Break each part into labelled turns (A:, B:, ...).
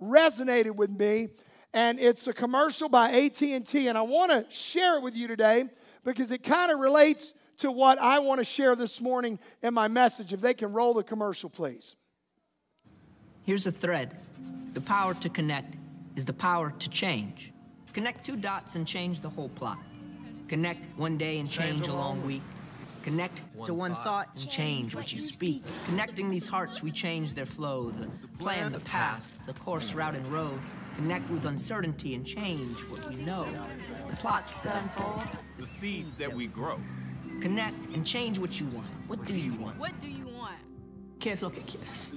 A: resonated with me and it's a commercial by AT&T and I want to share it with you today because it kind of relates to what I want to share this morning in my message if they can roll the commercial please.
B: Here's a thread. The power to connect is the power to change. Connect two dots and change the whole plot. Connect one day and change a long week. Connect to one thought and change what you speak. Connecting these hearts, we change their flow, the plan, the path, the course, route, and road. Connect with uncertainty and change what we know. The plots that unfold,
C: the seeds that we grow.
B: Connect and change what you want. What do you want?
D: What do you want?
B: ¿Qué look at que quieres?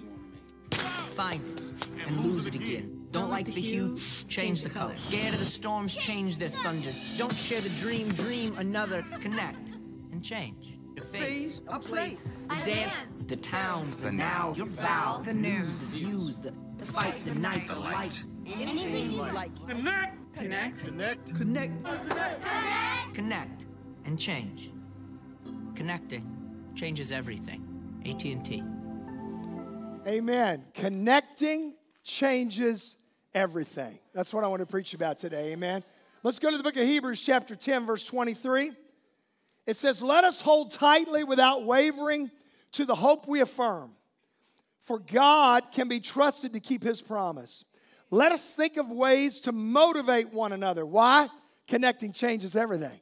B: Find it and lose it again. Don't like the hue? Change the color. Scared of the storms? Change their thunder. Don't share the dream, dream another. Connect and change. The face, a place, the dance, the towns, the now, your vow,
D: the news,
B: the views, the, the fight, the night, the light. Anything you like.
C: Connect.
D: Connect.
C: Connect.
B: Connect. Connect. Connect and change. Connecting changes everything. AT&T.
A: Amen. Connecting changes everything. That's what I want to preach about today. Amen. Let's go to the book of Hebrews, chapter 10, verse 23. It says, Let us hold tightly without wavering to the hope we affirm, for God can be trusted to keep his promise. Let us think of ways to motivate one another. Why? Connecting changes everything.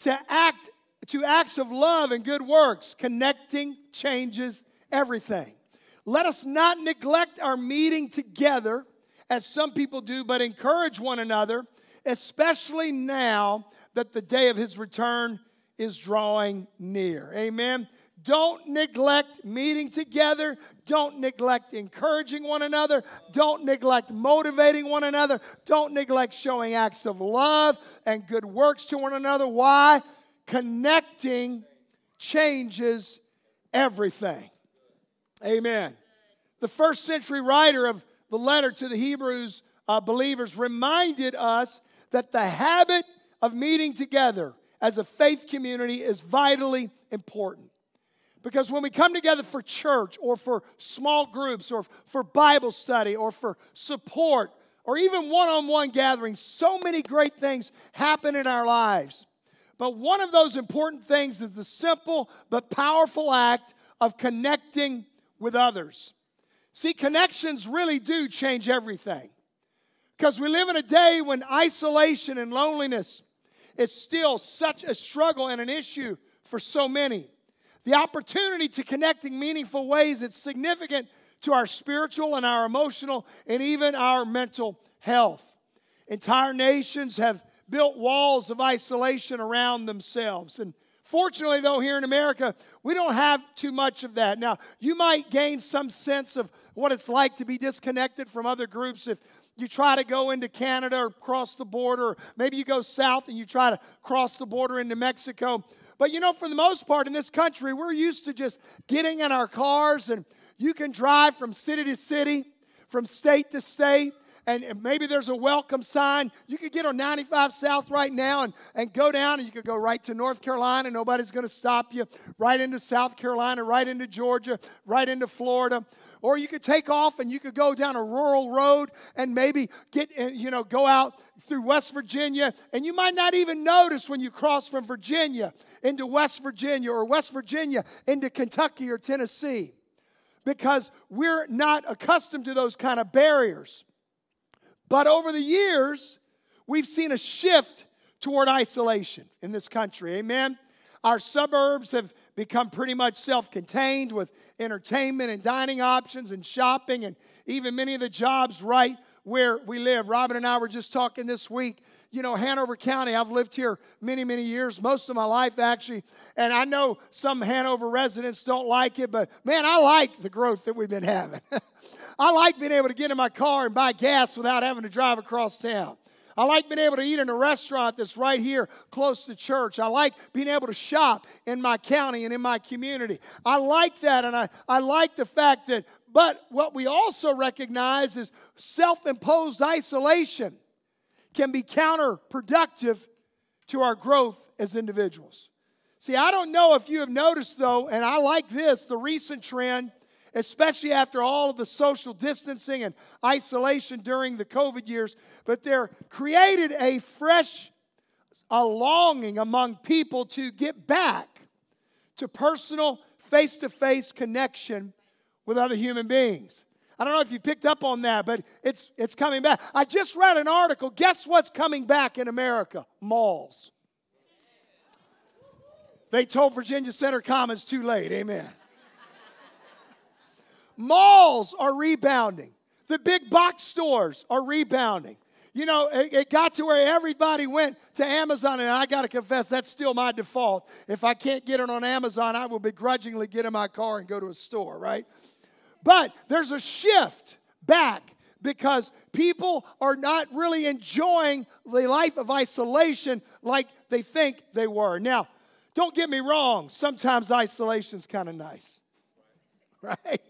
A: To act to acts of love and good works, connecting changes everything. Let us not neglect our meeting together as some people do, but encourage one another, especially now that the day of his return is drawing near. Amen. Don't neglect meeting together. Don't neglect encouraging one another. Don't neglect motivating one another. Don't neglect showing acts of love and good works to one another. Why? Connecting changes everything. Amen. The first century writer of the letter to the Hebrews uh, believers reminded us that the habit of meeting together as a faith community is vitally important. Because when we come together for church or for small groups or for Bible study or for support or even one on one gatherings, so many great things happen in our lives. But one of those important things is the simple but powerful act of connecting with others. See, connections really do change everything. Because we live in a day when isolation and loneliness is still such a struggle and an issue for so many. The opportunity to connect in meaningful ways it's significant to our spiritual and our emotional and even our mental health. Entire nations have built walls of isolation around themselves. And fortunately, though, here in America, we don't have too much of that. Now, you might gain some sense of what it's like to be disconnected from other groups if you try to go into Canada or cross the border, maybe you go south and you try to cross the border into Mexico. But you know, for the most part in this country, we're used to just getting in our cars and you can drive from city to city, from state to state and maybe there's a welcome sign. You could get on 95 South right now and, and go down, and you could go right to North Carolina. Nobody's going to stop you. Right into South Carolina, right into Georgia, right into Florida. Or you could take off and you could go down a rural road and maybe get, eh, you know, go out through West Virginia. And you might not even notice when you cross from Virginia into West Virginia or West Virginia into Kentucky or Tennessee because we're not accustomed to those kind of barriers. But over the years, we've seen a shift toward isolation in this country. Amen. Our suburbs have become pretty much self contained with entertainment and dining options and shopping and even many of the jobs right where we live. Robin and I were just talking this week you know, Hanover County. I've lived here many, many years, most of my life actually. And I know some Hanover residents don't like it, but man, I like the growth that we've been having. I like being able to get in my car and buy gas without having to drive across town. I like being able to eat in a restaurant that's right here close to church. I like being able to shop in my county and in my community. I like that, and I, I like the fact that, but what we also recognize is self imposed isolation can be counterproductive to our growth as individuals. See, I don't know if you have noticed, though, and I like this the recent trend especially after all of the social distancing and isolation during the COVID years, but they're created a fresh a longing among people to get back to personal face to face connection with other human beings. I don't know if you picked up on that, but it's, it's coming back. I just read an article. Guess what's coming back in America? Malls. They told Virginia Center Commons too late. Amen. Malls are rebounding. The big box stores are rebounding. You know, it, it, got to where everybody went to Amazon, and I got to confess, that's still my default. If I can't get it on Amazon, I will begrudgingly get in my car and go to a store, right? But there's a shift back because people are not really enjoying the life of isolation like they think they were. Now, don't get me wrong, sometimes isolation's kind of nice, right?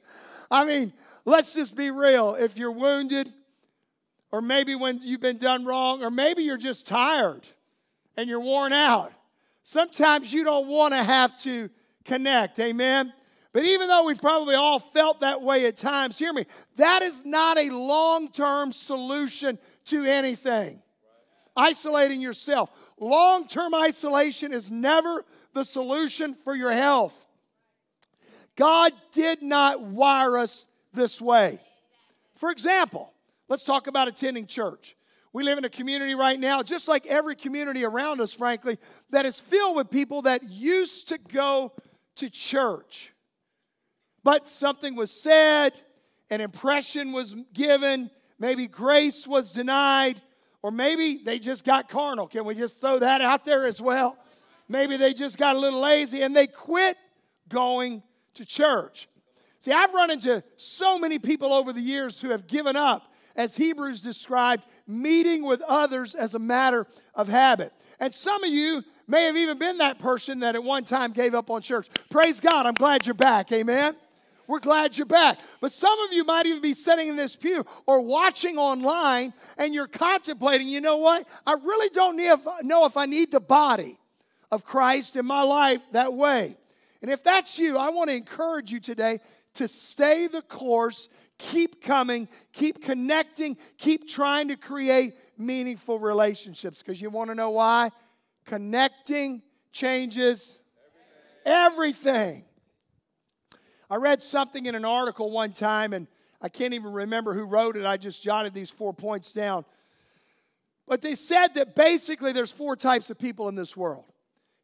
A: I mean, let's just be real. If you're wounded, or maybe when you've been done wrong, or maybe you're just tired and you're worn out, sometimes you don't want to have to connect. Amen? But even though we've probably all felt that way at times, hear me, that is not a long term solution to anything. Isolating yourself. Long term isolation is never the solution for your health. God did not wire us this way. For example, let's talk about attending church. We live in a community right now, just like every community around us, frankly, that is filled with people that used to go to church. But something was said, an impression was given, maybe grace was denied, or maybe they just got carnal. Can we just throw that out there as well? Maybe they just got a little lazy and they quit going to church. See, I've run into so many people over the years who have given up, as Hebrews described, meeting with others as a matter of habit. And some of you may have even been that person that at one time gave up on church. Praise God, I'm glad you're back. Amen. We're glad you're back. But some of you might even be sitting in this pew or watching online and you're contemplating, you know what? I really don't know if I need the body of Christ in my life that way. And if that's you, I want to encourage you today to stay the course, keep coming, keep connecting, keep trying to create meaningful relationships. Because you want to know why? Connecting changes everything. everything. I read something in an article one time, and I can't even remember who wrote it. I just jotted these four points down. But they said that basically there's four types of people in this world.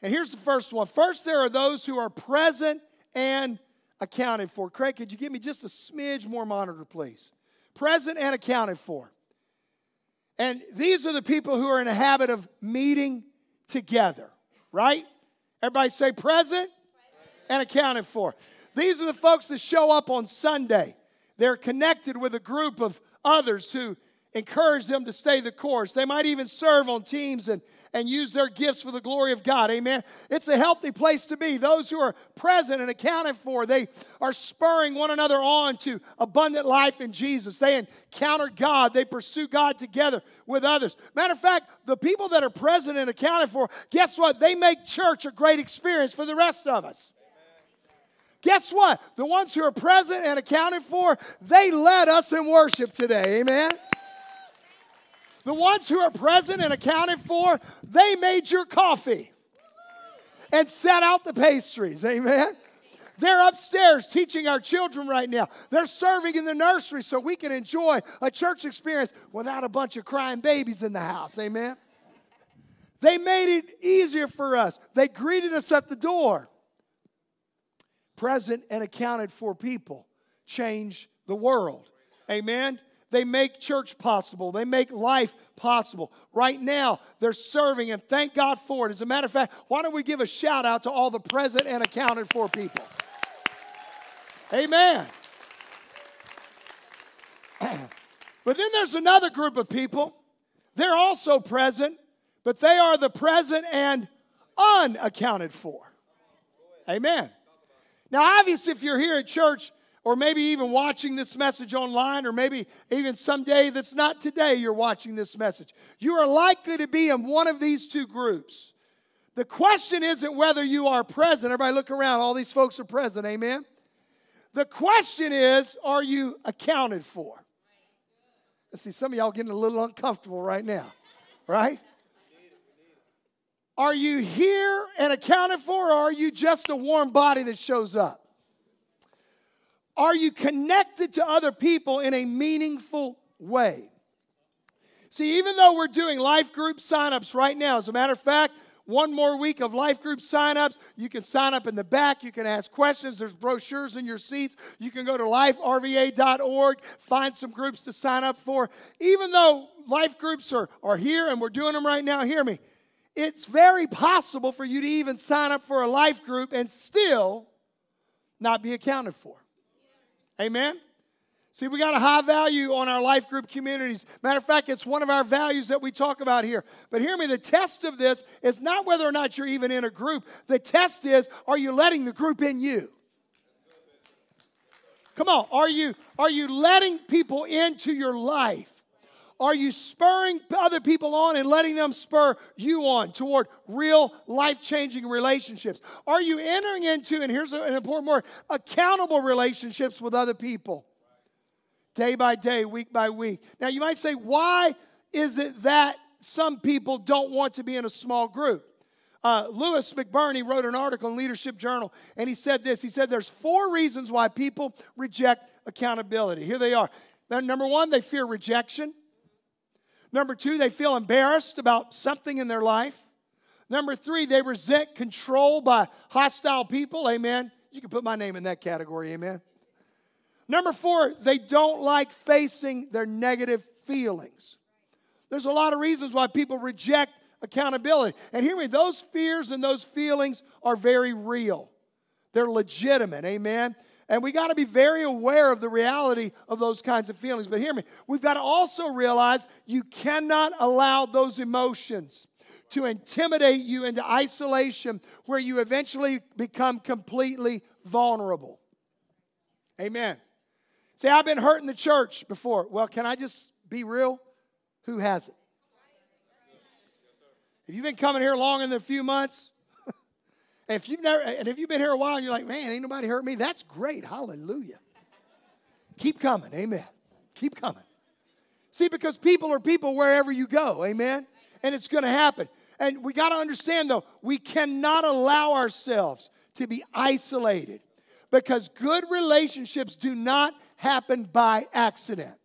A: And here's the first one. First, there are those who are present and accounted for. Craig, could you give me just a smidge more monitor, please? Present and accounted for. And these are the people who are in a habit of meeting together, right? Everybody say present, and accounted for. These are the folks that show up on Sunday. They're connected with a group of others who encourage them to stay the course. They might even serve on teams and, and use their gifts for the glory of God. Amen. It's a healthy place to be. Those who are present and accounted for, they are spurring one another on to abundant life in Jesus. They encounter God, they pursue God together with others. Matter of fact, the people that are present and accounted for, guess what? They make church a great experience for the rest of us. Guess what? The ones who are present and accounted for, they led us in worship today. Amen. The ones who are present and accounted for, they made your coffee and set out the pastries. Amen. They're upstairs teaching our children right now. They're serving in the nursery so we can enjoy a church experience without a bunch of crying babies in the house. Amen. They made it easier for us. They greeted us at the door. Present and accounted for people change the world. Amen. They make church possible. They make life possible. Right now, they're serving, and thank God for it. As a matter of fact, why don't we give a shout out to all the present and accounted for people? Amen. but then there's another group of people. They're also present, but they are the present and unaccounted for. Amen. Now, obviously, if you're here at church, or maybe even watching this message online, or maybe even someday that's not today you're watching this message, you are likely to be in one of these two groups. The question isn't whether you are present. Everybody look around, all these folks are present, amen? The question is, are you accounted for? Let's see, some of y'all getting a little uncomfortable right now, right? Are you here and accounted for, or are you just a warm body that shows up? Are you connected to other people in a meaningful way? See, even though we're doing life group signups right now, as a matter of fact, one more week of life group signups. You can sign up in the back. You can ask questions. There's brochures in your seats. You can go to liferva.org, find some groups to sign up for. Even though life groups are, are here and we're doing them right now, hear me. It's very possible for you to even sign up for a life group and still not be accounted for. Amen? See, we got a high value on our life group communities. Matter of fact, it's one of our values that we talk about here. But hear me, the test of this is not whether or not you're even in a group. The test is, are you letting the group in you? Come on, are you are you letting people into your life? Are you spurring other people on and letting them spur you on toward real life changing relationships? Are you entering into, and here's an important word, accountable relationships with other people? Day by day, week by week. Now, you might say, why is it that some people don't want to be in a small group? Uh, Louis McBurney wrote an article in Leadership Journal, and he said this. He said there's four reasons why people reject accountability. Here they are. Number one, they fear rejection. Number two, they feel embarrassed about something in their life. Number three, they resent control by hostile people. Amen. You can put my name in that category. Amen. Number four, they don't like facing their negative feelings. There's a lot of reasons why people reject accountability. And hear me, those fears and those feelings are very real, they're legitimate. Amen. And we got to be very aware of the reality of those kinds of feelings. But hear me, we've got to also realize you cannot allow those emotions to intimidate you into isolation where you eventually become completely vulnerable. Amen. Say, I've been hurt in the church before. Well, can I just be real? Who hasn't? If you've been coming here long in a few months, if you've never, and if you've been here a while and you're like, man, ain't nobody hurt me, that's great. Hallelujah. Keep coming. Amen. Keep coming. See, because people are people wherever you go. Amen. And it's going to happen. And we got to understand, though, we cannot allow ourselves to be isolated because good relationships do not happen by accident.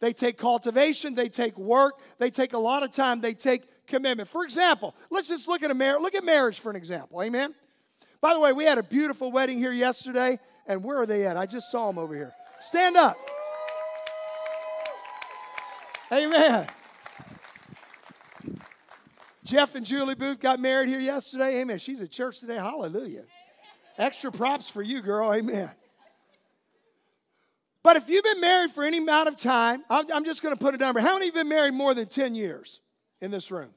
A: They take cultivation, they take work, they take a lot of time, they take commitment. For example, let's just look at a marriage. Look at marriage for an example. Amen. By the way, we had a beautiful wedding here yesterday, and where are they at? I just saw them over here. Stand up. Amen. Jeff and Julie Booth got married here yesterday. Amen. She's at church today. Hallelujah. Extra props for you, girl. Amen. But if you've been married for any amount of time, I'm, just going to put a number. How many have been married more than 10 years in this room?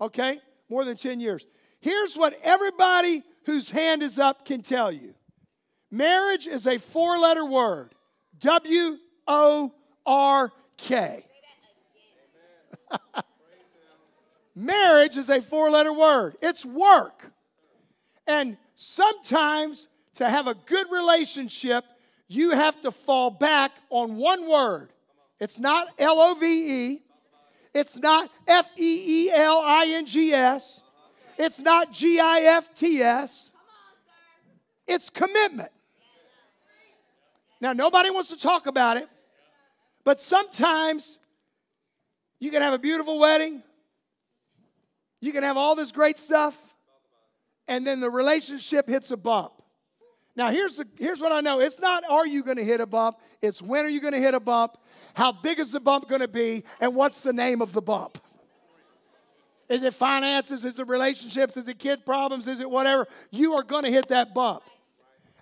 A: Okay? More than 10 years. Here's what everybody whose hand is up can tell you marriage is a four letter word W O R K. marriage is a four letter word, it's work. And sometimes to have a good relationship, you have to fall back on one word. It's not L O V E, it's not F E E L I N G S. It's not G I F T S. It's commitment. Now, nobody wants to talk about it, but sometimes you can have a beautiful wedding, you can have all this great stuff, and then the relationship hits a bump. Now, here's, the, here's what I know it's not are you going to hit a bump, it's when are you going to hit a bump, how big is the bump going to be, and what's the name of the bump. Is it finances? Is it relationships? Is it kid problems? Is it whatever? You are going to hit that bump.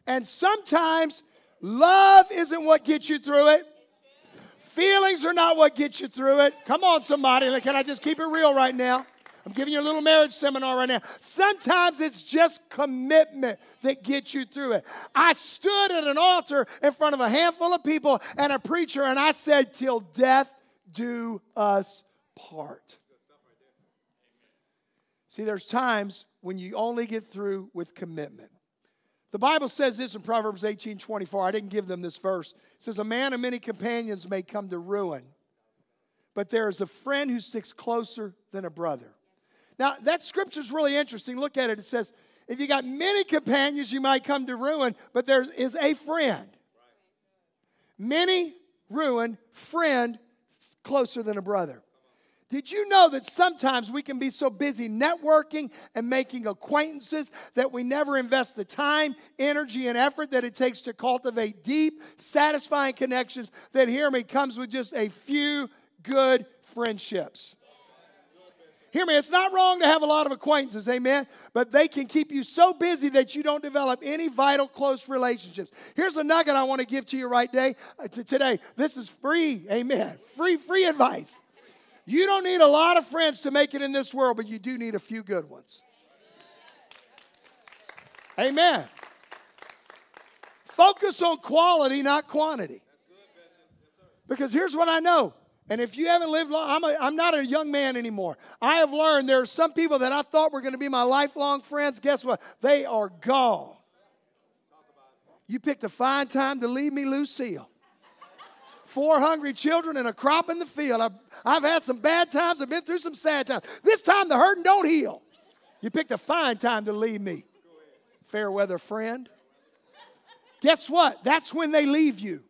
A: And sometimes love isn't what gets you through it. Feelings are not what gets you through it. Come on, somebody. Can I just keep it real right now? I'm giving you a little marriage seminar right now. Sometimes it's just commitment that gets you through it. I stood at an altar in front of a handful of people and a preacher, and I said, Till death do us part. See, there's times when you only get through with commitment. The Bible says this in Proverbs 18 24. I didn't give them this verse. It says, A man of many companions may come to ruin, but there is a friend who sticks closer than a brother. Now, that scripture is really interesting. Look at it. It says, If you got many companions, you might come to ruin, but there is a friend. Many ruin, friend closer than a brother. Did you know that sometimes we can be so busy networking and making acquaintances that we never invest the time, energy, and effort that it takes to cultivate deep, satisfying connections that, hear me, comes with just a few good friendships? Hear me, it's not wrong to have a lot of acquaintances, amen, but they can keep you so busy that you don't develop any vital, close relationships. Here's a nugget I want to give to you right day, uh, today. This is free, amen, free, free advice. You don't need a lot of friends to make it in this world, but you do need a few good ones. Amen. Focus on quality, not quantity. Because here's what I know. And if you haven't lived long, I'm, a, I'm not a young man anymore. I have learned there are some people that I thought were going to be my lifelong friends. Guess what? They are gone. You picked a fine time to leave me, Lucille four hungry children and a crop in the field. I've, I've had some bad times, I've been through some sad times. This time the hurting don't heal. You picked a fine time to leave me. Fair weather friend. Guess what? That's when they leave you.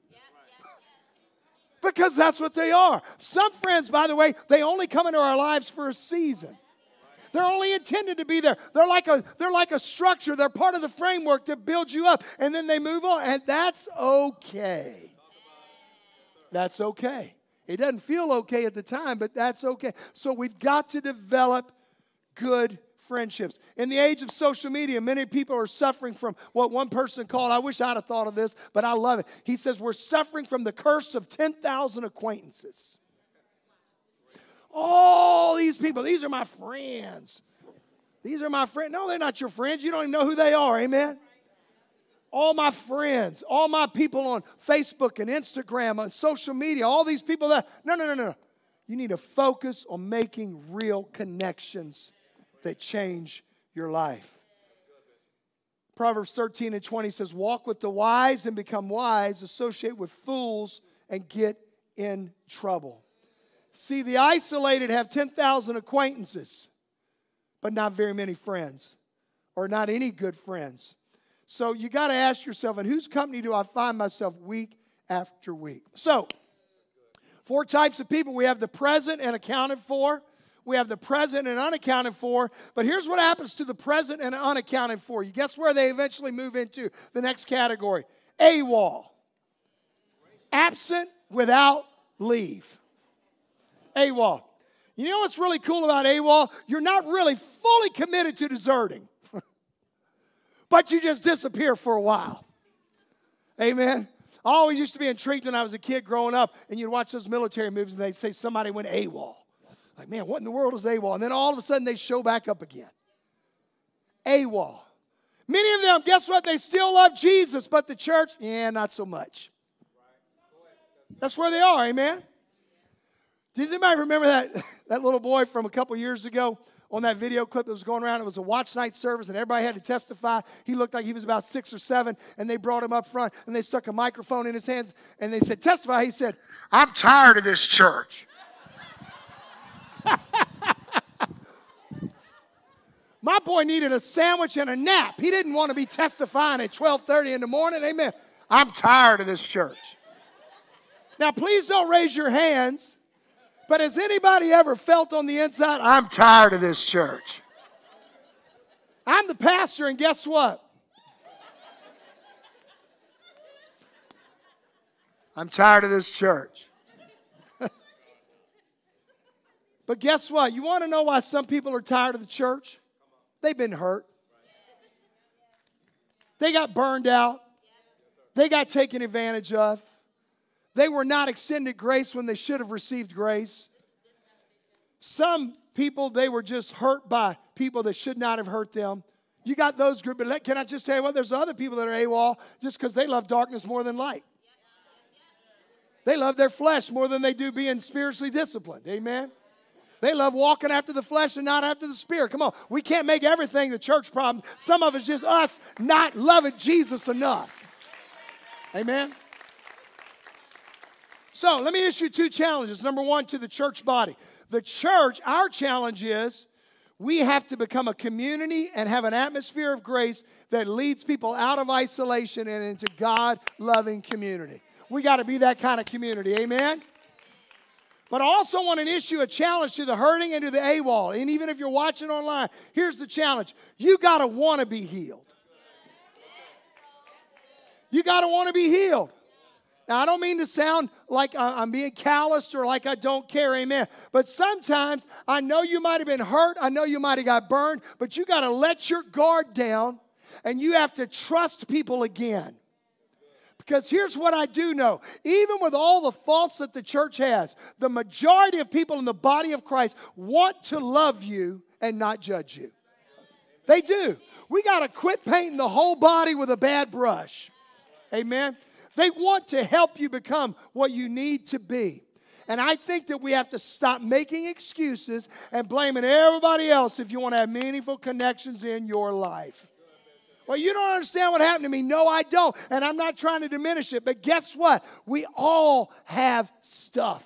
A: Because that's what they are. Some friends, by the way, they only come into our lives for a season. They're only intended to be there. They're like a they're like a structure. They're part of the framework that builds you up and then they move on and that's okay that's okay. It doesn't feel okay at the time, but that's okay. So we've got to develop good friendships. In the age of social media, many people are suffering from what one person called, I wish I'd have thought of this, but I love it. He says, We're suffering from the curse of 10,000 acquaintances. All these people, these are my friends. These are my friends. No, they're not your friends. You don't even know who they are. Amen all my friends, all my people on Facebook and Instagram and social media, all these people that, no, no, no, no. You need to focus on making real connections that change your life. Proverbs 13 and 20 says, Walk with the wise and become wise, associate with fools and get in trouble. See, the isolated have 10,000 acquaintances, but not very many friends, or not any good friends. So you got to ask yourself, in whose company do I find myself week after week? So, four types of people we have the present and accounted for. We have the present and unaccounted for. But here's what happens to the present and unaccounted for. You guess where they eventually move into the next category? AWOL. Absent without leave. AWOL. You know what's really cool about AWOL? You're not really fully committed to deserting but you just disappear for a while. Amen. I always used to be intrigued when I was a kid growing up, and you'd watch those military movies and they'd say somebody went AWOL. Like, man, what in the world is AWOL? And then all of a sudden they show back up again. AWOL. Many of them, guess what? They still love Jesus, but the church, yeah, not so much. That's where they are, amen. Does anybody remember that, that little boy from a couple years ago? on that video clip that was going around. It was a watch night service, and everybody had to testify. He looked like he was about six or seven, and they brought him up front, and they stuck a microphone in his hands, and they said, Testify. He said, I'm tired of this church. My boy needed a sandwich and a nap. He didn't want to be testifying at 12:30 in the morning. Amen. I'm tired of this church. Now, please don't raise your hands but has anybody ever felt on the inside, I'm tired of this church? I'm the pastor, and guess what? I'm tired of this church. but guess what? You want to know why some people are tired of the church? They've been hurt. They got burned out. They got taken advantage of. They were not extended grace when they should have received grace. Some people, they were just hurt by people that should not have hurt them. You got those group, but can I just tell you what? There's other people that are AWOL just because they love darkness more than light. They love their flesh more than they do being spiritually disciplined. Amen. They love walking after the flesh and not after the spirit. Come on, we can't make everything the church problem. Some of it's just us not loving Jesus enough. Amen. So let me issue two challenges. Number one, to the church body. The church, our challenge is we have to become a community and have an atmosphere of grace that leads people out of isolation and into God loving community. We got to be that kind of community. Amen? But I also want to issue a challenge to the hurting and to the AWOL. And even if you're watching online, here's the challenge you got to want to be healed. You got to want to be healed. Now, I don't mean to sound like I'm being calloused or like I don't care, amen. But sometimes I know you might have been hurt, I know you might have got burned, but you got to let your guard down and you have to trust people again. Because here's what I do know even with all the faults that the church has, the majority of people in the body of Christ want to love you and not judge you. They do. We got to quit painting the whole body with a bad brush. Amen. They want to help you become what you need to be. And I think that we have to stop making excuses and blaming everybody else if you want to have meaningful connections in your life. Well, you don't understand what happened to me. No, I don't. And I'm not trying to diminish it. But guess what? We all have stuff.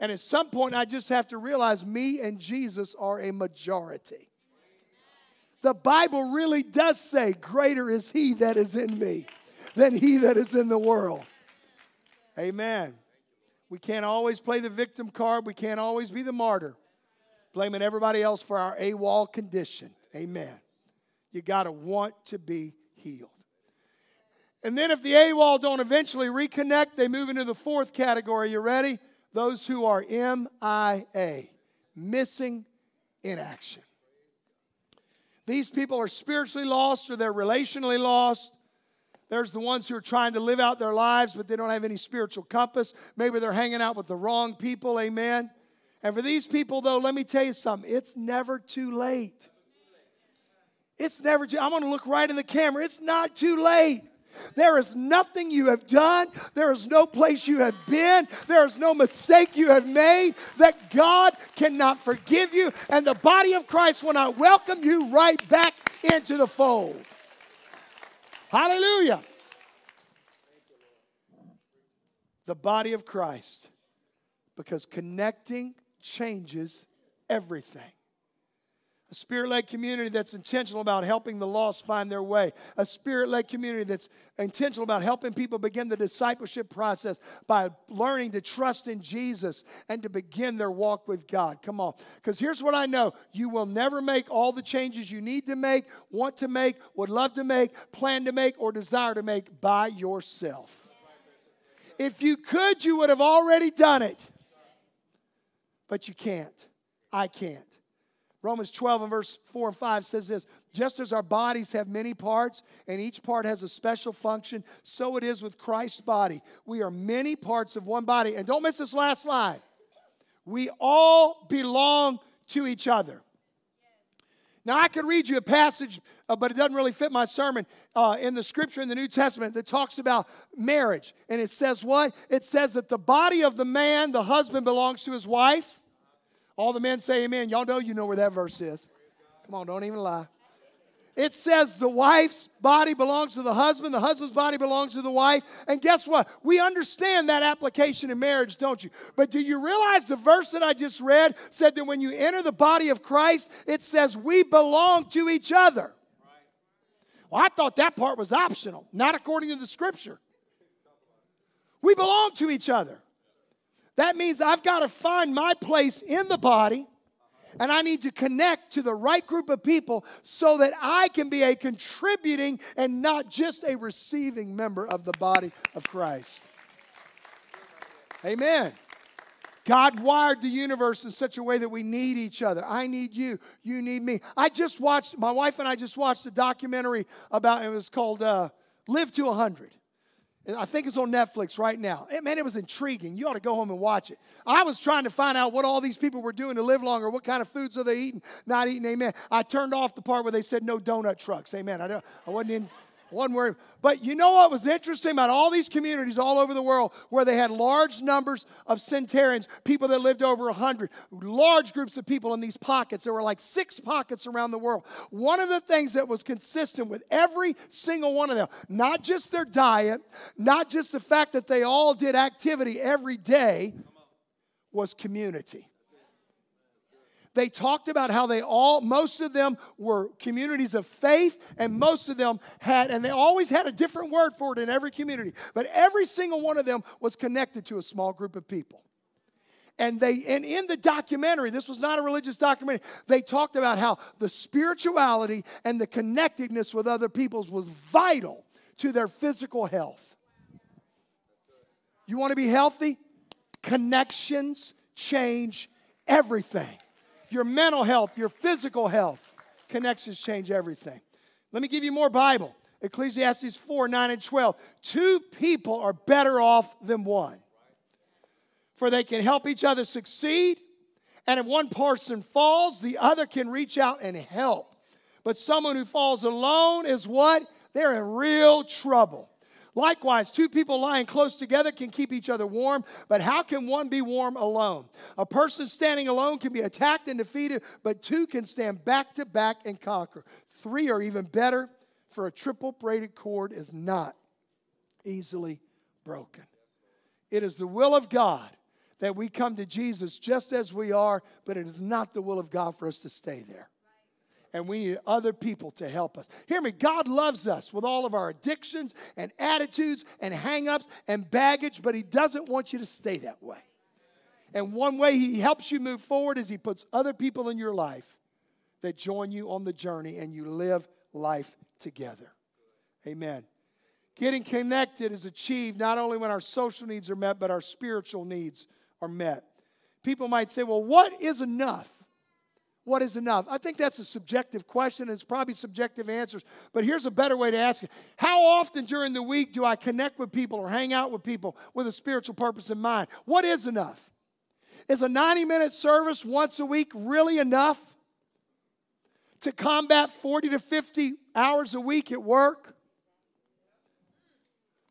A: And at some point, I just have to realize me and Jesus are a majority. The Bible really does say, Greater is He that is in me than he that is in the world. Amen. We can't always play the victim card. We can't always be the martyr, blaming everybody else for our AWOL condition. Amen. You got to want to be healed. And then if the AWOL don't eventually reconnect, they move into the fourth category. You ready? Those who are MIA, missing in action. These people are spiritually lost or they're relationally lost. There's the ones who are trying to live out their lives, but they don't have any spiritual compass. Maybe they're hanging out with the wrong people, amen. And for these people, though, let me tell you something it's never too late. It's never I'm gonna look right in the camera. It's not too late. There is nothing you have done. There is no place you have been. There is no mistake you have made that God cannot forgive you. And the body of Christ will not welcome you right back into the fold. Hallelujah. The body of Christ. Because connecting changes everything. A spirit led community that's intentional about helping the lost find their way. A spirit led community that's intentional about helping people begin the discipleship process by learning to trust in Jesus and to begin their walk with God. Come on. Because here's what I know you will never make all the changes you need to make, want to make, would love to make, plan to make, or desire to make by yourself. If you could, you would have already done it. But you can't. I can't. Romans 12 and verse 4 and 5 says this Just as our bodies have many parts and each part has a special function, so it is with Christ's body. We are many parts of one body. And don't miss this last line. We all belong to each other. Now, I could read you a passage, uh, but it doesn't really fit my sermon uh, in the scripture in the New Testament that talks about marriage. And it says what? It says that the body of the man, the husband, belongs to his wife all the men say amen. Y'all know you know where that verse is. Come on, don't even lie. It says the wife's body belongs to the husband, the husband's body belongs to the wife. And guess what? We understand that application in marriage, don't you? But do you realize the verse that I just read said that when you enter the body of Christ, it says we belong to each other? Well, I thought that part was optional, not according to the scripture. We belong to each other. That means I've got to find my place in the body And I need to connect to the right group of people so that I can be a contributing and not just a receiving member of the body of Christ. Amen. God wired the universe in such a way that we need each other. I need you. You need me. I just watched, my wife and I just watched a documentary about, it was called uh, Live to 100. I think it's on Netflix right now. man, it was intriguing. You ought to go home and watch it. I was trying to find out what all these people were doing to live longer, what kind of foods are they eating, not eating. Amen. I turned off the part where they said no donut trucks. Amen. I, don't. I wasn't in. One word. But you know what was interesting about all these communities all over the world where they had large numbers of centenarians, people that lived over 100, large groups of people in these pockets. There were like six pockets around the world. One of the things that was consistent with every single one of them, not just their diet, not just the fact that they all did activity every day, was community. They talked about how they all, most of them were communities of faith, and most of them had, and they always had a different word for it in every community, but every single one of them was connected to a small group of people. And they, and in the documentary, this was not a religious documentary, they talked about how the spirituality and the connectedness with other peoples was vital to their physical health. You want to be healthy? Connections change everything your mental health, your physical health. Connections change everything. Let me give you more Bible. Ecclesiastes 4 9 and 12. Two people are better off than one, for they can help each other succeed. And if one person falls, the other can reach out and help. But someone who falls alone is what? They're in real trouble. Likewise, two people lying close together can keep each other warm, but how can one be warm alone? A person standing alone can be attacked and defeated, but two can stand back to back and conquer. Three are even better, for a triple braided cord is not easily broken. It is the will of God that we come to Jesus just as we are, but it is not the will of God for us to stay there and we need other people to help us. Hear me, God loves us with all of our addictions and attitudes and hangups and baggage, but He doesn't want you to stay that way. And one way He helps you move forward is He puts other people in your life that join you on the journey and you live life together. Amen. Getting connected is achieved not only when our social needs are met, but our spiritual needs are met. People might say, well, what is enough? What is enough? I think that's a subjective question. It's probably subjective answers. But here's a better way to ask it How often during the week do I connect with people or hang out with people with a spiritual purpose in mind? What is enough? Is a 90 minute service once a week really enough to combat 40 to 50 hours a week at work?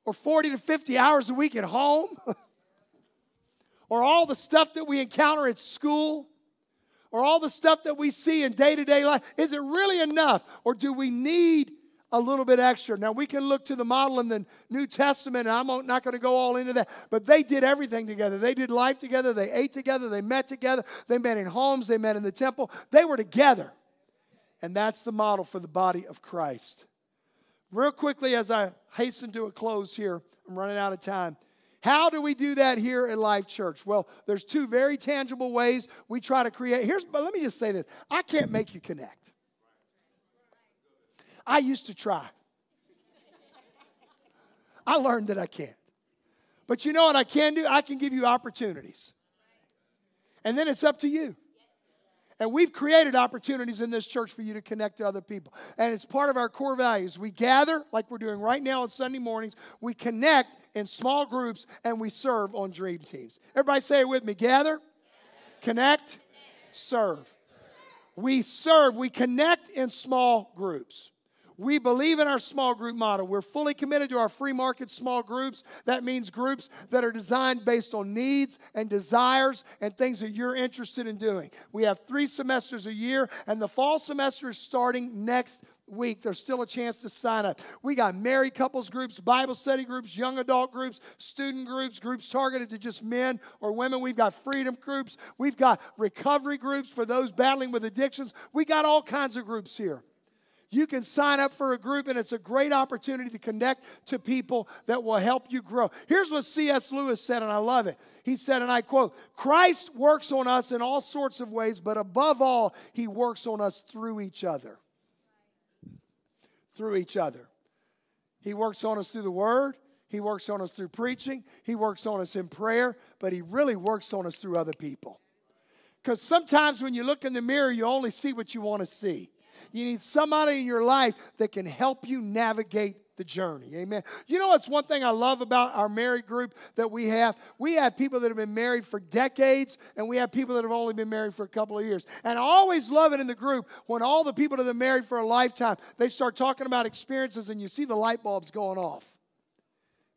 A: Or 40 to 50 hours a week at home? or all the stuff that we encounter at school? Or all the stuff that we see in day to day life, is it really enough? Or do we need a little bit extra? Now, we can look to the model in the New Testament, and I'm not going to go all into that, but they did everything together. They did life together, they ate together, they met together, they met in homes, they met in the temple. They were together. And that's the model for the body of Christ. Real quickly, as I hasten to a close here, I'm running out of time. How do we do that here at Life Church? Well, there's two very tangible ways we try to create. Here's, but let me just say this I can't make you connect. I used to try. I learned that I can't. But you know what I can do? I can give you opportunities. And then it's up to you. And we've created opportunities in this church for you to connect to other people. And it's part of our core values. We gather, like we're doing right now on Sunday mornings, we connect in small groups, and we serve on dream teams. Everybody say it with me gather, connect, serve. We serve, we connect in small groups. We believe in our small group model. We're fully committed to our free market small groups. That means groups that are designed based on needs and desires and things that you're interested in doing. We have three semesters a year, and the fall semester is starting next week. There's still a chance to sign up. We got married couples groups, Bible study groups, young adult groups, student groups, groups targeted to just men or women. We've got freedom groups. We've got recovery groups for those battling with addictions. We got all kinds of groups here. You can sign up for a group, and it's a great opportunity to connect to people that will help you grow. Here's what C.S. Lewis said, and I love it. He said, and I quote Christ works on us in all sorts of ways, but above all, he works on us through each other. Through each other. He works on us through the Word, He works on us through preaching, He works on us in prayer, but He really works on us through other people. Because sometimes when you look in the mirror, you only see what you want to see. You need somebody in your life that can help you navigate the journey. Amen. You know what's one thing I love about our married group that we have? We have people that have been married for decades, and we have people that have only been married for a couple of years. And I always love it in the group when all the people that have been married for a lifetime, they start talking about experiences, and you see the light bulbs going off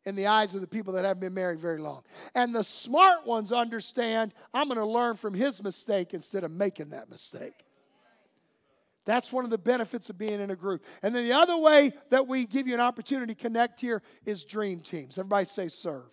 A: in the eyes of the people that haven't been married very long. And the smart ones understand I'm going to learn from his mistake instead of making that mistake. That's one of the benefits of being in a group. And then the other way that we give you an opportunity to connect here is dream teams. Everybody say serve.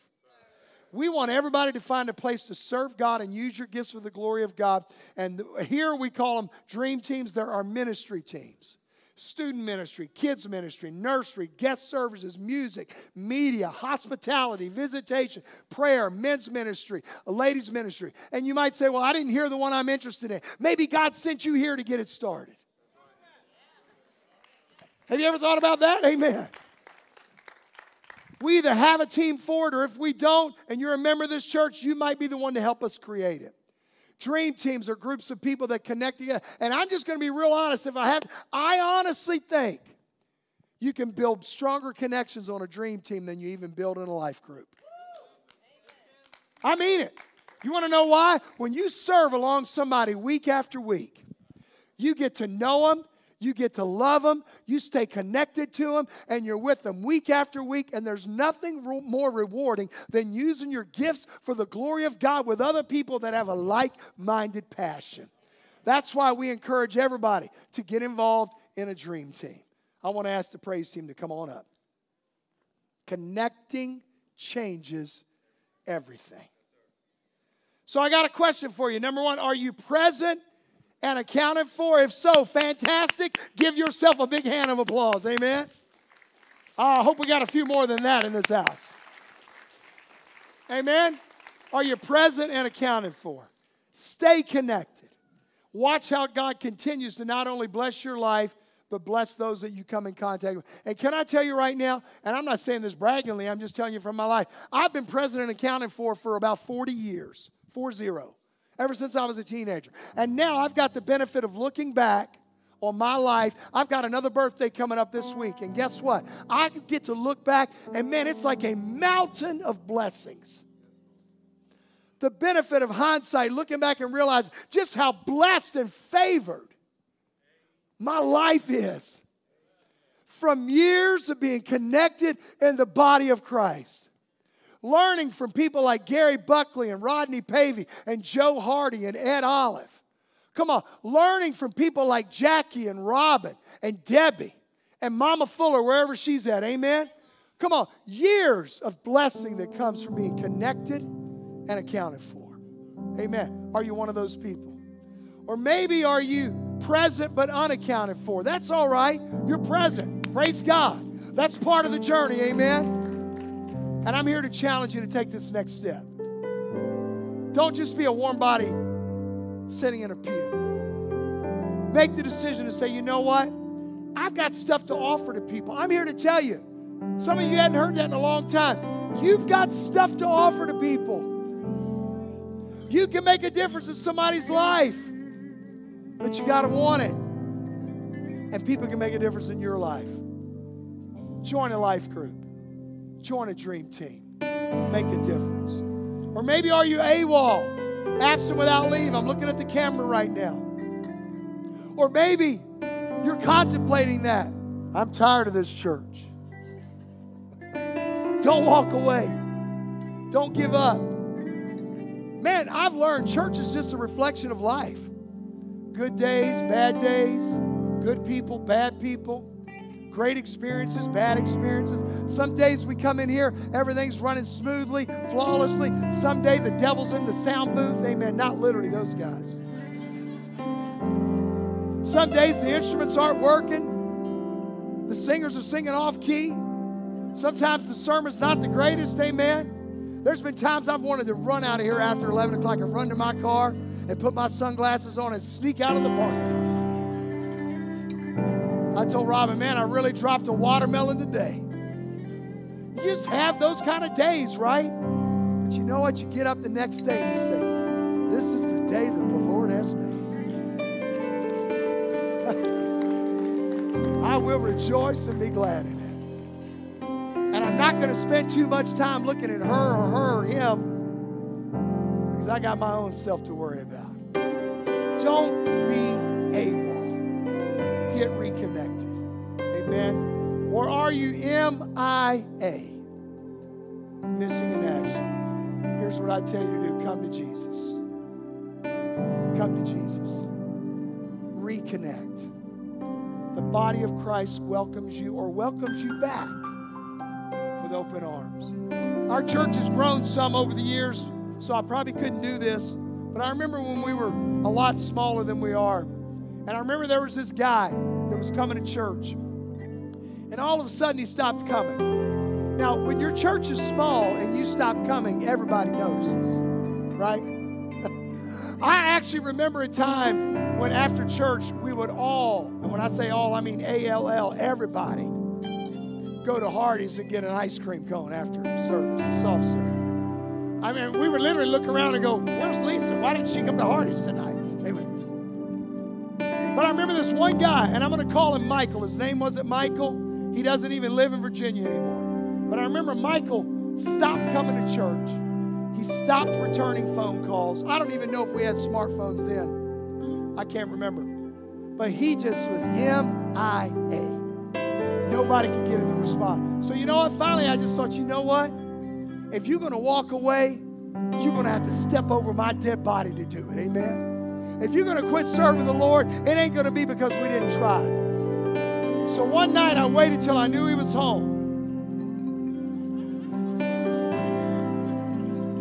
A: We want everybody to find a place to serve God and use your gifts for the glory of God. And here we call them dream teams. There are ministry teams student ministry, kids ministry, nursery, guest services, music, media, hospitality, visitation, prayer, men's ministry, ladies' ministry. And you might say, Well, I didn't hear the one I'm interested in. Maybe God sent you here to get it started. Have you ever thought about that? Amen. We either have a team for it, or if we don't, and you're a member of this church, you might be the one to help us create it. Dream teams are groups of people that connect together. And I'm just going to be real honest. If I have, I honestly think you can build stronger connections on a dream team than you even build in a life group. I mean it. You want to know why? When you serve along somebody week after week, you get to know them, you get to love them, you stay connected to them, and you're with them week after week. And there's nothing more rewarding than using your gifts for the glory of God with other people that have a like minded passion. That's why we encourage everybody to get involved in a dream team. I want to ask the praise team to come on up. Connecting changes everything. So I got a question for you. Number one, are you present and accounted for? If so, fantastic. Give yourself a big hand of applause. Amen. Ah, I hope we got a few more than that in this house. Amen. Are you present and accounted for? Stay connected. Watch how God continues to not only bless your life, but bless those that you come in contact with. And can I tell you right now, and I'm not saying this braggingly, I'm just telling you from my life, I've been president and accounted for for about 40 years, four zero ever since I was a teenager. And now I've got the benefit of looking back on my life. I've got another birthday coming up this week. And guess what? I get to look back, and man, it's like a mountain of blessings. The benefit of hindsight, looking back and realizing just how blessed and favored my life is from years of being connected in the body of Christ learning from people like Gary Buckley and Rodney Pavey and Joe Hardy and Ed Olive. Come on, learning from people like Jackie and Robin and Debbie and Mama Fuller, wherever she's at. Amen? Come on, years of blessing that comes from being connected and accounted for. Amen. Are you one of those people? Or maybe are you present but unaccounted for? That's all right. You're present. Praise God. That's part of the journey. Amen. And I'm here to challenge you to take this next step. Don't just be a warm body sitting in a pew. Make the decision to say, you know what? I've got stuff to offer to people. I'm here to tell you. Some of you hadn't heard that in a long time. You've got stuff to offer to people. You can make a difference in somebody's life, but you got to want it. And people can make a difference in your life. Join a life group. Join a dream team. Make a difference. Or maybe are you AWOL, absent without leave? I'm looking at the camera right now. Or maybe you're contemplating that. I'm tired of this church. Don't walk away. Don't give up. Man, I've learned church is just a reflection of life. Good days, bad days, good people, bad people great experiences, bad experiences. Some days we come in here, everything's running smoothly, flawlessly. Some day the devil's in the sound booth. Amen. Not literally those guys. Some days the instruments aren't working. The singers are singing off key. Sometimes the sermon's not the greatest, amen. There's been times I've wanted to run out of here after 11 o'clock and run to my car and put my sunglasses on and sneak out of the parking lot. I told Robin, man, I really dropped a watermelon today. You just have those kind of days, right? But you know what? You get up the next day and you say, This is the day that the Lord has made. I will rejoice and be glad in it. And I'm not going to spend too much time looking at her or her or him because I got my own self to worry about. Don't MIA? Missing in action. Here's what I tell you to do come to Jesus. Come to Jesus. Reconnect. The body of Christ welcomes you or welcomes you back with open arms. Our church has grown some over the years, so I probably couldn't do this. But I remember when we were a lot smaller than we are. And I remember there was this guy that was coming to church. And all of a sudden he stopped coming. Now, when your church is small and you stop coming, everybody notices, right? I actually remember a time when after church we would all, and when I say all, I mean A L L, everybody, go to Hardee's and get an ice cream cone after service, a soft serve. I mean, we would literally look around and go, Where's Lisa? Why didn't she come to Hardee's tonight? Amen. But I remember this one guy, and I'm going to call him Michael. His name wasn't Michael. He doesn't even live in Virginia anymore. But I remember Michael stopped coming to church. He stopped returning phone calls. I don't even know if we had smartphones then. I can't remember. But he just was MIA. Nobody could get him to respond. So you know what? Finally, I just thought, you know what? If you're going to walk away, you're going to have to step over my dead body to do it. Amen. If you're going to quit serving the Lord, it ain't going to be because we didn't try. So one night I waited till I knew he was home.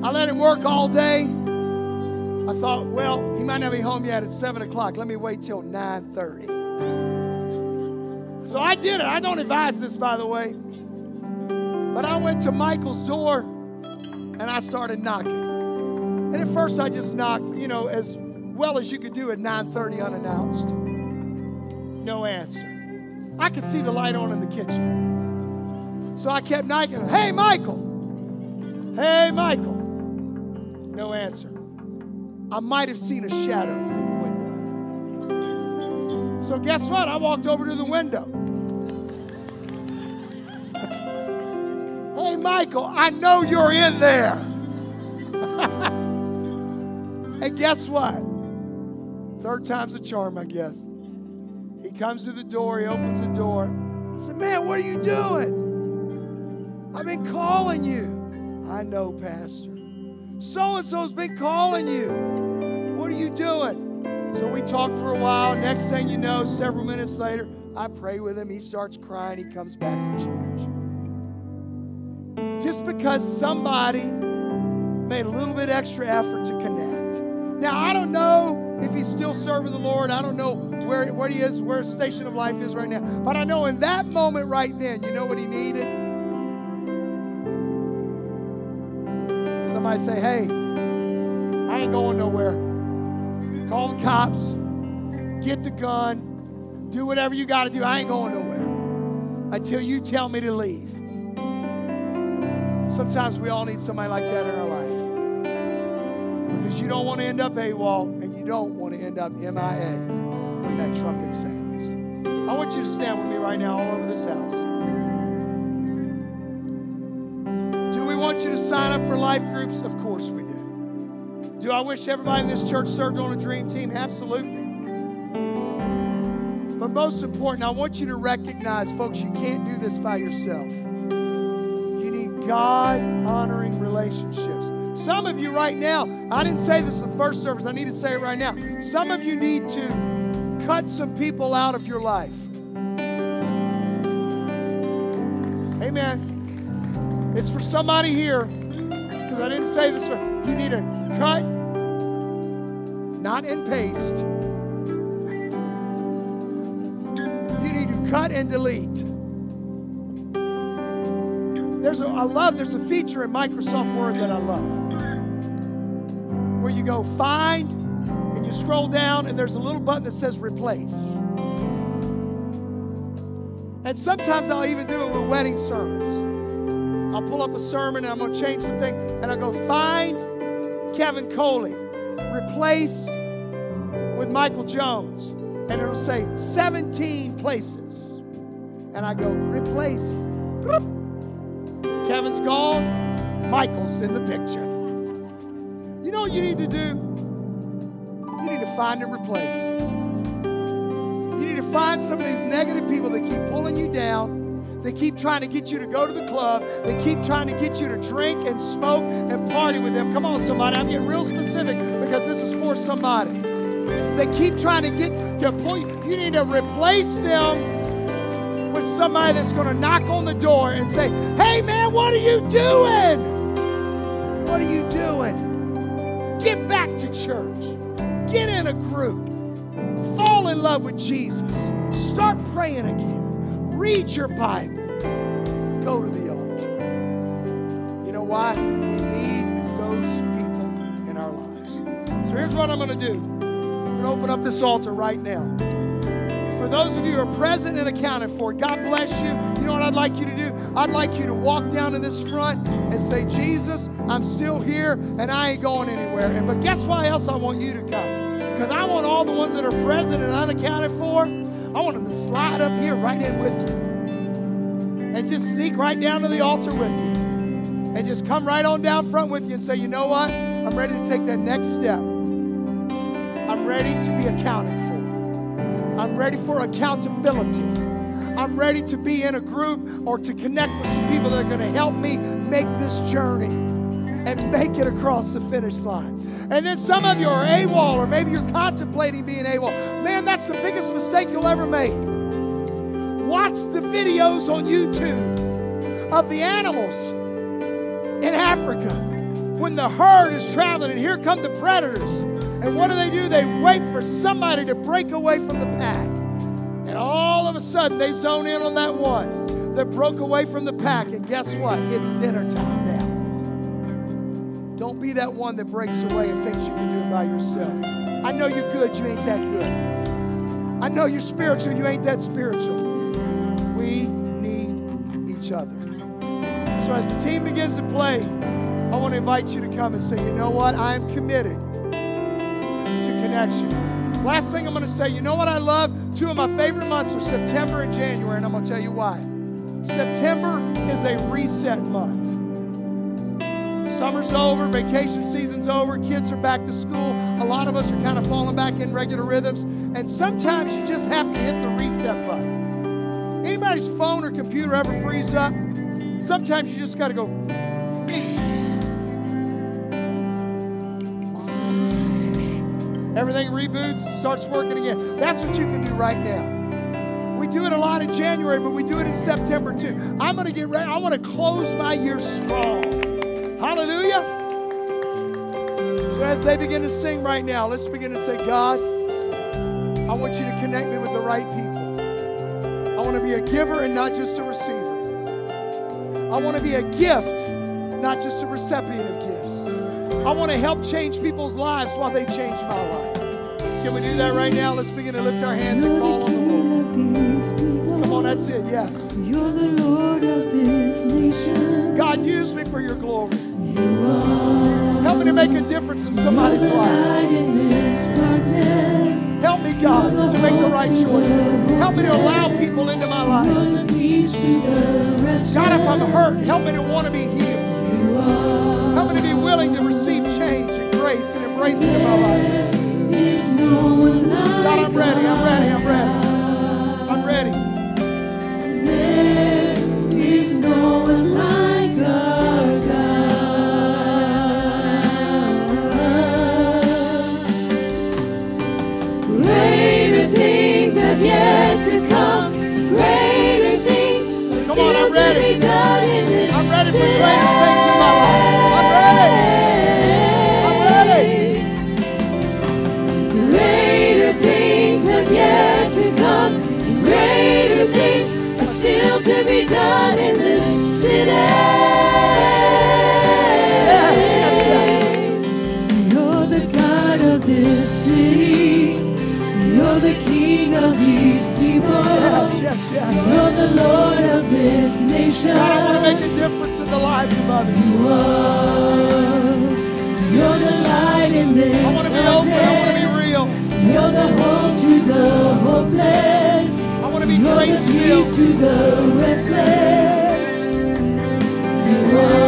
A: I let him work all day. I thought, well, he might not be home yet at 7 o'clock. Let me wait till 9.30. So I did it. I don't advise this, by the way. But I went to Michael's door and I started knocking. And at first I just knocked, you know, as well as you could do at 9:30 unannounced. No answer. I could see the light on in the kitchen. So I kept knocking. Hey, Michael. Hey, Michael. No answer. I might have seen a shadow through the window. So guess what? I walked over to the window. Hey, Michael, I know you're in there. and guess what? Third time's a charm, I guess. He comes to the door, he opens the door. He said, Man, what are you doing? I've been calling you. I know, Pastor. So and so's been calling you. What are you doing? So we talked for a while. Next thing you know, several minutes later, I pray with him. He starts crying. He comes back to church just because somebody made a little bit extra effort to connect. Now, I don't know if he's still serving the Lord. I don't know where, where he is, where his station of life is right now. But I know in that moment right then, you know what he needed? Somebody say, hey, I ain't going nowhere. Call the cops, get the gun, do whatever you got to do. I ain't going nowhere until you tell me to leave. Sometimes we all need somebody like that in our life. Because you don't want to end up AWOL and you don't want to end up MIA that trumpet sounds. I want you to stand with me right now all over this house. Do we want you to sign up for life groups? Of course we do. Do I wish everybody in this church served on a dream team? Absolutely. But most important, I want you to recognize, folks, you can't do this by yourself. You need God honoring relationships. Some of you right now, I didn't say this in the first service, I need to say it right now. Some of you need to cut some people out of your life. Amen. It's for somebody here, because I didn't say this. You need to cut, not in paste. You need to cut and delete. There's a, I love, there's a feature in Microsoft Word that I love where you go find scroll down and there's a little button that says replace. And sometimes I'll even do it with wedding sermons. I'll pull up a sermon and I'm going to change some things and I'll go find Kevin Coley, replace with Michael Jones. And it'll say 17 places. And I go replace. Kevin's gone, Michael's in the picture. You know what you need to do? Find and replace. You need to find some of these negative people that keep pulling you down. They keep trying to get you to go to the club. They keep trying to get you to drink and smoke and party with them. Come on, somebody. I'm getting real specific because this is for somebody. They keep trying to get to pull you. You need to replace them with somebody that's going to knock on the door and say, Hey, man, what are you doing? What are you doing? Get back to church. Get in a group. Fall in love with Jesus. Start praying again. Read your Bible. Go to the altar. You know why? We need those people in our lives. So here's what I'm going to do I'm going to open up this altar right now. For those of you who are present and accounted for, God bless you. You know what I'd like you to do? I'd like you to walk down to this front and say, Jesus, I'm still here and I ain't going anywhere. But guess why else I want you to come? Because I want all the ones that are present and unaccounted for, I want them to slide up here right in with you. And just sneak right down to the altar with you. And just come right on down front with you and say, you know what? I'm ready to take that next step. I'm ready to be accounted for. I'm ready for accountability. I'm ready to be in a group or to connect with some people that are going to help me make this journey and make it across the finish line. And then some of you are AWOL, or maybe you're contemplating being AWOL. Man, that's the biggest mistake you'll ever make. Watch the videos on YouTube of the animals in Africa when the herd is traveling and here come the predators. And what do they do? They wait for somebody to break away from the pack. And all of a sudden, they zone in on that one that broke away from the pack. And guess what? It's dinner time now. Don't be that one that breaks away and thinks you can do it by yourself. I know you're good, you ain't that good. I know you're spiritual, you ain't that spiritual. We need each other. So as the team begins to play, I want to invite you to come and say, you know what? I am committed to connection. Last thing I'm going to say, you know what I love? Two of my favorite months are September and January, and I'm going to tell you why. September is a reset month. Summer's over, vacation season's over, kids are back to school. A lot of us are kind of falling back in regular rhythms, and sometimes you just have to hit the reset button. Anybody's phone or computer ever freeze up? Sometimes you just got to go. Everything reboots, starts working again. That's what you can do right now. We do it a lot in January, but we do it in September too. I'm going to get ready. I want to close my year strong. Hallelujah. So as they begin to sing right now, let's begin to say, God, I want you to connect me with the right people. I want to be a giver and not just a receiver. I want to be a gift, not just a recipient of gifts. I want to help change people's lives while they change my life. Can we do that right now? Let's begin to lift our hands and call on the Lord. Come on, that's it. Yes.
D: You're the Lord of this nation.
A: God, use me for your glory. Help me to make a difference in somebody's life.
D: Light in this darkness.
A: Help me, God, to make the right choices. Help me to allow people into my life.
D: You're the peace to the rest.
A: God, if I'm hurt, help me to want to be healed. Help me to be willing to receive change and grace and embrace it in my life.
D: There's no one like
A: God, I'm ready. I'm ready. I'm ready. I'm ready.
D: There is no one like You're the Lord of
A: this
D: nation.
A: I want
D: to
A: make
D: a difference in the
A: lives of others.
D: You are. You're the light in this
A: I want to be open. I want to be real.
D: You're the hope to the hopeless.
A: I want to be
D: You're the peace to the restless. You are.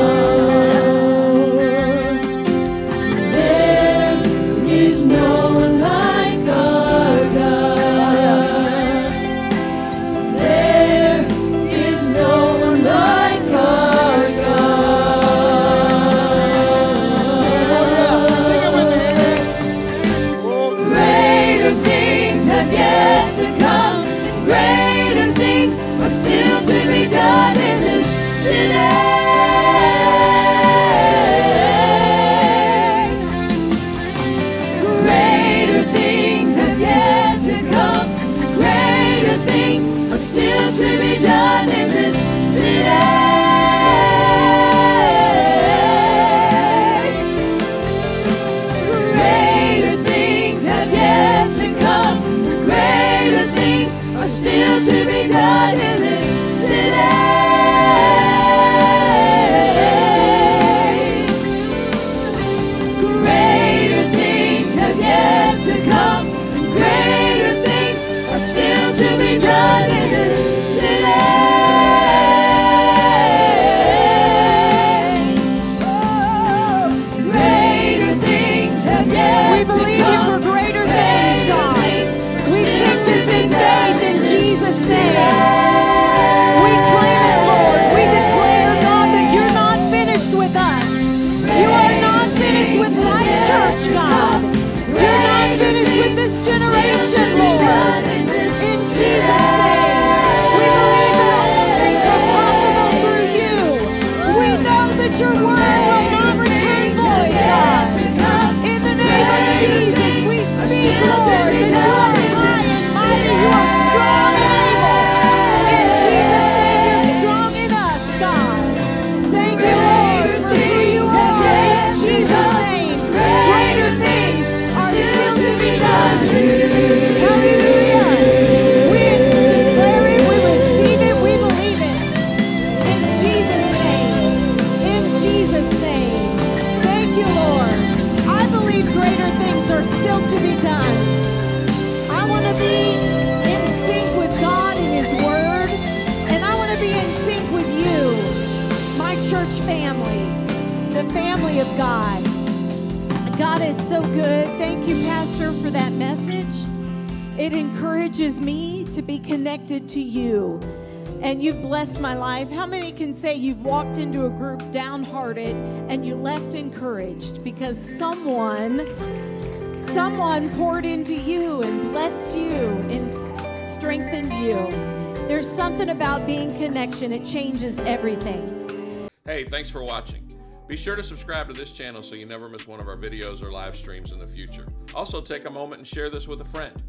E: That your word It encourages me to be connected to you. And you've blessed my life. How many can say you've walked into a group downhearted and you left encouraged because someone someone poured into you and blessed you and strengthened you. There's something about being connection. It changes everything.
F: Hey, thanks for watching. Be sure to subscribe to this channel so you never miss one of our videos or live streams in the future. Also, take a moment and share this with a friend.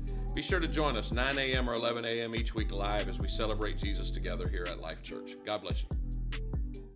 F: Be sure to join us 9 a.m. or 11 a.m. each week live as we celebrate Jesus together here at Life Church. God bless you.